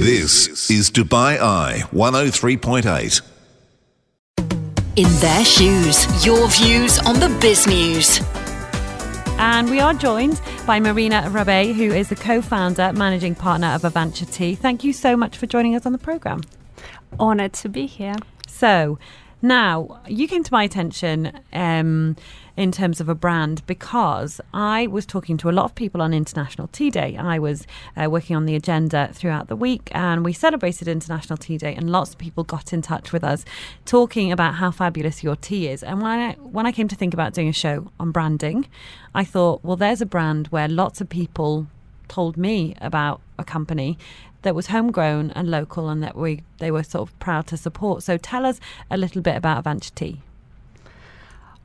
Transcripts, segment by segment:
This is Dubai Eye 103.8. In their shoes, your views on the biz news. And we are joined by Marina Rabie, who is the co founder, managing partner of Avantcha Tea. Thank you so much for joining us on the programme. Honoured to be here. So, now you came to my attention um, in terms of a brand because I was talking to a lot of people on International Tea Day. I was uh, working on the agenda throughout the week and we celebrated International Tea Day, and lots of people got in touch with us talking about how fabulous your tea is. And when I, when I came to think about doing a show on branding, I thought, well, there's a brand where lots of people told me about a company that was homegrown and local and that we they were sort of proud to support. So tell us a little bit about Avantcha Tea.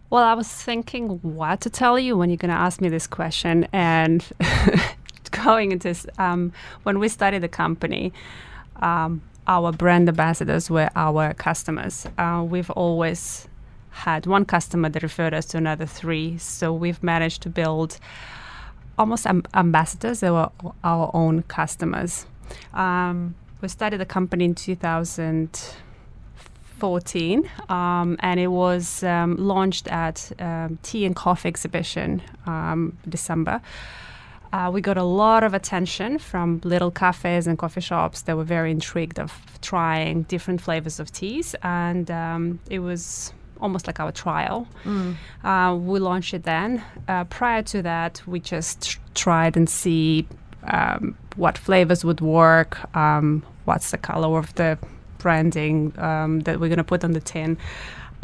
Well, I was thinking what to tell you when you're going to ask me this question. And going into this, um, when we started the company, um, our brand ambassadors were our customers. Uh, we've always had one customer that referred us to another three. So we've managed to build almost amb- ambassadors They were our own customers. Um, we started the company in 2014, um, and it was um, launched at um, Tea and Coffee Exhibition um, December. Uh, we got a lot of attention from little cafes and coffee shops that were very intrigued of trying different flavors of teas, and um, it was almost like our trial. Mm. Uh, we launched it then. Uh, prior to that, we just tried and see um, what flavors would work, um, what's the color of the branding um, that we're going to put on the tin.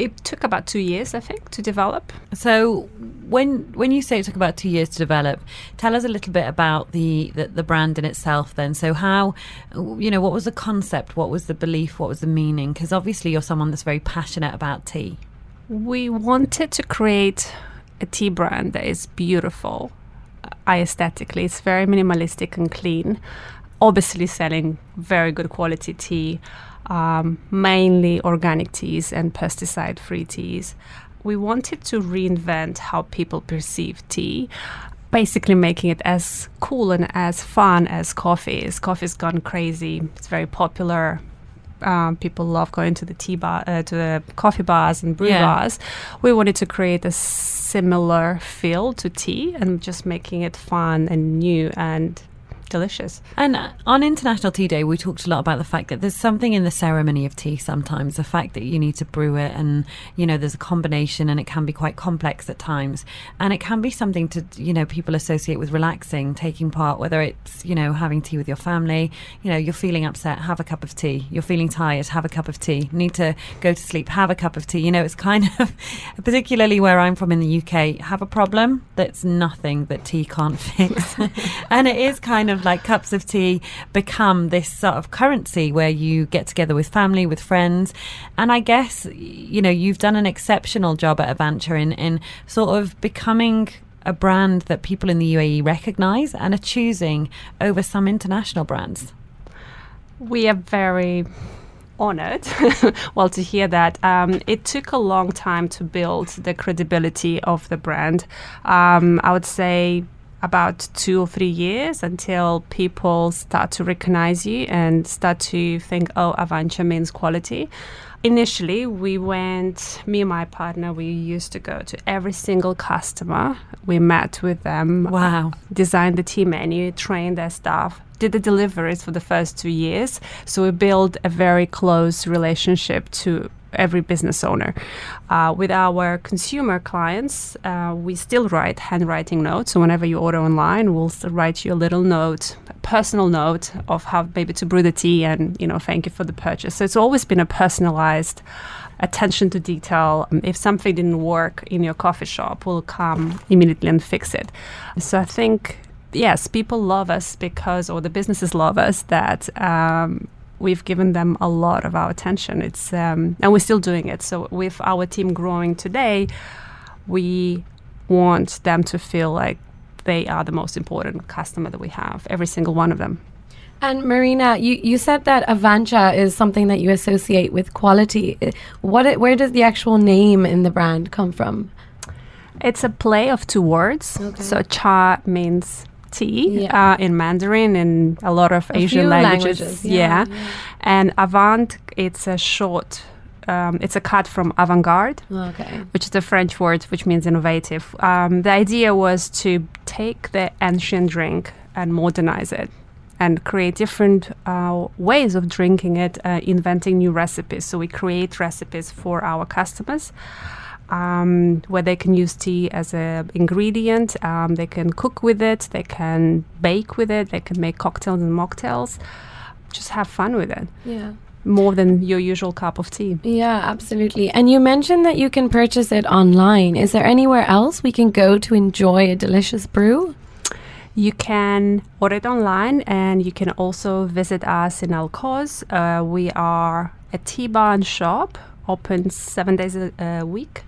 It took about two years, I think, to develop. So, when when you say it took about two years to develop, tell us a little bit about the, the, the brand in itself. Then, so how, you know, what was the concept? What was the belief? What was the meaning? Because obviously, you're someone that's very passionate about tea. We wanted to create a tea brand that is beautiful, uh, aesthetically. It's very minimalistic and clean. Obviously, selling very good quality tea, um, mainly organic teas and pesticide free teas. We wanted to reinvent how people perceive tea basically making it as cool and as fun as coffee is. Coffee's gone crazy. It's very popular. Um, people love going to the tea bar, uh, to the coffee bars and brew yeah. bars. We wanted to create a similar feel to tea and just making it fun and new and delicious. And on International Tea Day, we talked a lot about the fact that there's something in the ceremony of tea sometimes, the fact that you need to brew it and, you know, there's a combination and it can be quite complex at times. And it can be something to, you know, people associate with relaxing, taking part, whether it's, you know, having tea with your family, you know, you're feeling upset, have a cup of tea. You're feeling tired, have a cup of tea. Need to go to sleep, have a cup of tea. You know, it's kind of, particularly where I'm from in the UK, have a problem that's nothing that tea can't fix. and it is kind of like cups of tea become this sort of currency where you get together with family, with friends. And I guess, you know, you've done an exceptional job at Avantcha in, in sort of becoming a brand that people in the UAE recognize and are choosing over some international brands. We are very honored well to hear that um, it took a long time to build the credibility of the brand um, i would say about two or three years until people start to recognize you and start to think, oh, Avantcha means quality. Initially, we went, me and my partner, we used to go to every single customer. We met with them. Wow. Designed the tea menu, trained their staff, did the deliveries for the first two years. So we built a very close relationship to every business owner. Uh, with our consumer clients, uh, we still write handwriting notes. So whenever you order online, we'll write you a little note, a personal note of how maybe to brew the tea and you know thank you for the purchase. So it's always been a personalized attention to detail. If something didn't work in your coffee shop, we'll come immediately and fix it. So I think yes, people love us because, or the businesses love us that. Um, we've given them a lot of our attention. It's um, and we're still doing it. So with our team growing today, we want them to feel like they are the most important customer that we have. Every single one of them. And Marina, you, you said that Avantcha is something that you associate with quality. What where does the actual name in the brand come from? It's a play of two words. Okay. So cha means tea Yeah. uh, in Mandarin and a lot of A Asian languages. languages, yeah. yeah. And avant, it's a short. Um, it's a cut from avant-garde, Okay. which is a French word which means innovative. Um, the idea was to take the ancient drink and modernize it and create different uh, ways of drinking it, uh, inventing new recipes. So we create recipes for our customers. Um, where they can use tea as an ingredient, um, they can cook with it, they can bake with it, they can make cocktails and mocktails. Just have fun with it, Yeah. more than your usual cup of tea. Yeah, absolutely. And you mentioned that you can purchase it online. Is there anywhere else we can go to enjoy a delicious brew? You can order it online and you can also visit us in Al Quoz. Uh, we are a tea bar and shop, open seven days a, a week.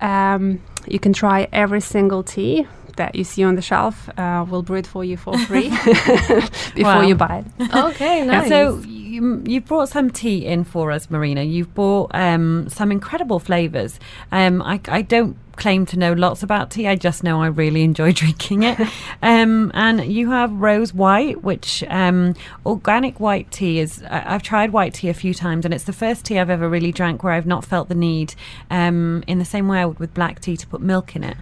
Um, you can try every single tea that you see on the shelf. Uh, we'll brew it for you for free before Wow. you buy it. Okay, nice. So you, you brought some tea in for us, Marina. You've brought um, some incredible flavours. Um, I, I don't claim to know lots about tea. I just know I really enjoy drinking it. um, and you have rose white, which um, organic white tea is. I, I've tried white tea a few times, and it's the first tea I've ever really drank where I've not felt the need, um, in the same way I would with black tea, to put milk in it.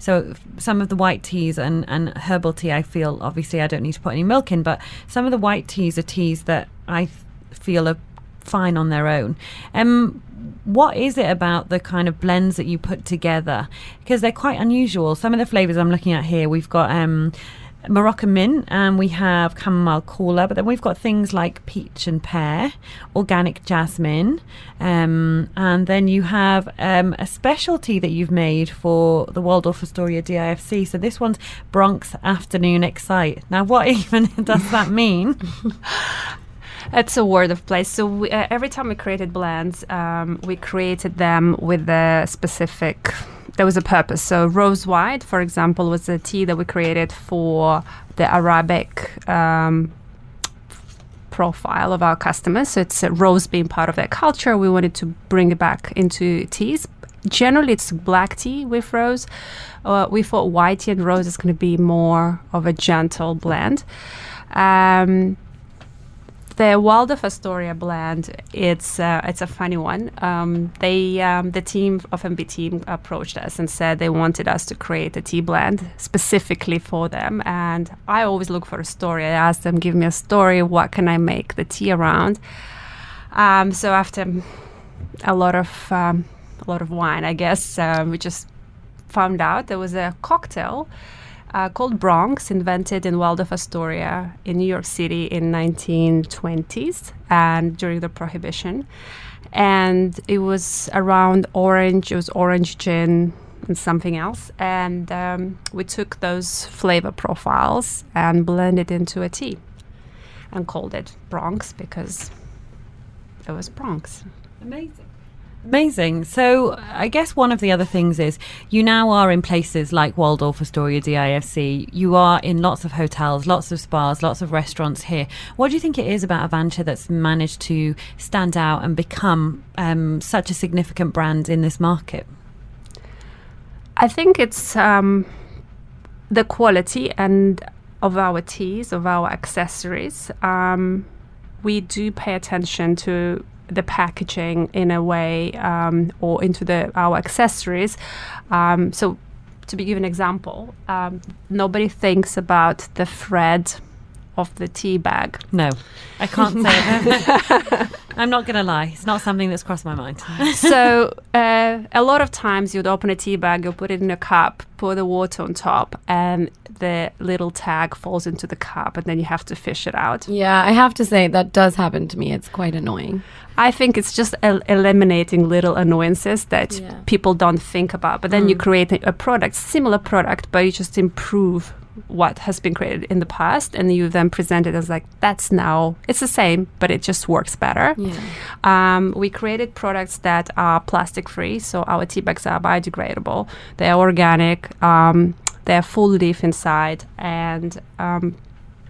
So some of the white teas and, and herbal tea, I feel obviously I don't need to put any milk in, but some of the white teas are teas that I feel are fine on their own. Um, what is it about the kind of blends that you put together? Because they're quite unusual. Some of the flavors I'm looking at here, we've got um, Moroccan mint and we have chamomile cola, but then we've got things like peach and pear, organic jasmine, um, and then you have um, a specialty that you've made for the Waldorf Astoria DIFC. So this one's Bronx Afternoon Excite. Now, what even does that mean? It's a word of place. So we, uh, every time we created blends, um, we created them with a specific. There was a purpose. So rose white, for example, was a tea that we created for the Arabic um, profile of our customers. So it's rose being part of their culture. We wanted to bring it back into teas. Generally, it's black tea with rose. Uh, we thought white tea and rose is going to be more of a gentle blend. Um, the Waldorf Astoria blend, it's uh, it's a funny one. Um, they um, the team of MB team approached us and said they wanted us to create a tea blend specifically for them. And I always look for a story. I asked them, give me a story. What can I make the tea around? Um, so after a lot of um, a lot of wine, I guess uh, we just found out there was a cocktail uh, called Bronx, invented in Waldorf Astoria in New York City in 1920s and during the Prohibition. And it was around orange. It was orange gin and something else. And um, we took those flavor profiles and blended into a tea, and called it Bronx because it was Bronx. Amazing. Amazing. So, I guess one of the other things is you now are in places like Waldorf Astoria DIFC. You are in lots of hotels, lots of spas, lots of restaurants here. What do you think it is about Avantcha that's managed to stand out and become um, such a significant brand in this market? I think it's um, the quality and of our teas, of our accessories. Um, we do pay attention to the packaging in a way, um, or into the our accessories. Um, so, to be give an example, um, nobody thinks about the thread of the tea bag. No, I can't say it. I'm not going to lie. It's not something that's crossed my mind. so uh, a lot of times you'd open a tea bag, you'll put it in a cup, pour the water on top, and the little tag falls into the cup, and then you have to fish it out. Yeah, I have to say that does happen to me. It's quite annoying. I think it's just el- eliminating little annoyances that Yeah. people don't think about. But then you create a, a product, similar product, but you just improve what has been created in the past, and you then present it as like that's now it's the same, but it just works better. Yeah. Um, we created products that are plastic free, so our tea bags are biodegradable. They are organic. Um, they're full leaf inside, and um,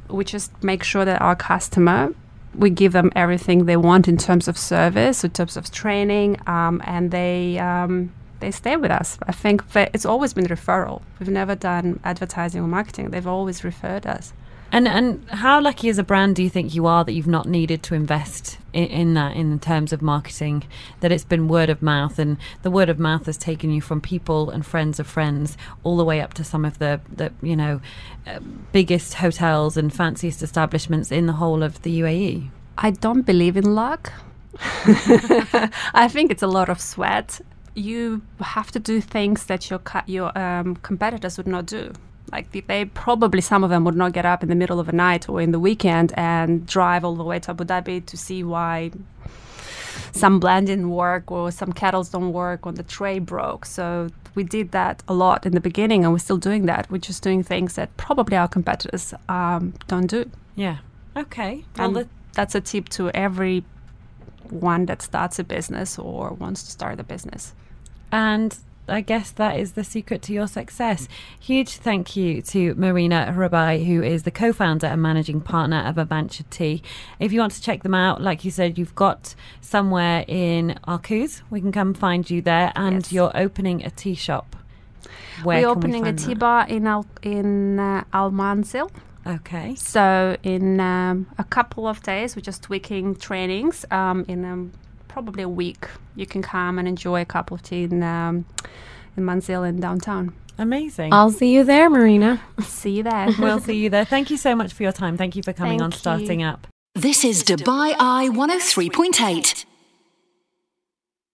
we just make sure that our customer we give them everything they want in terms of service, in terms of training, um, and they um, they stay with us. I think that it's always been referral. We've never done advertising or marketing. They've always referred us. And and how lucky as a brand do you think you are that you've not needed to invest in, in, that in terms of marketing? That it's been word of mouth, and the word of mouth has taken you from people and friends of friends all the way up to some of the the you know uh, biggest hotels and fanciest establishments in the whole of the UAE. I don't believe in luck. I think it's a lot of sweat. You have to do things that your your um, competitors would not do. Like they probably some of them would not get up in the middle of the night or in the weekend and drive all the way to Abu Dhabi to see why some blend didn't work or some kettles don't work or the tray broke. So we did that a lot in the beginning and we're still doing that. We're just doing things that probably our competitors um, don't do. Yeah. Okay. Well, and that's a tip to every one that starts a business or wants to start a business. And I guess that is the secret to your success. Huge thank you to Marina Rabie, who is the co founder and managing partner of Avantcha Tea. If you want to check them out, like you said, you've got somewhere in Quoz. We can come find you there, and yes. you're opening a tea shop. Where We're opening we a tea bar in Al, in uh, Al Manzil. Okay. So in um, a couple of days, we're just tweaking trainings. Um, in um, probably a week, you can come and enjoy a cup of tea in um, in Manzil in downtown. Amazing. I'll see you there, Marina. see you there. we'll see you there. Thank you so much for your time. Thank you for coming Thank on Starting you. Up. This is Dubai Eye 103.8.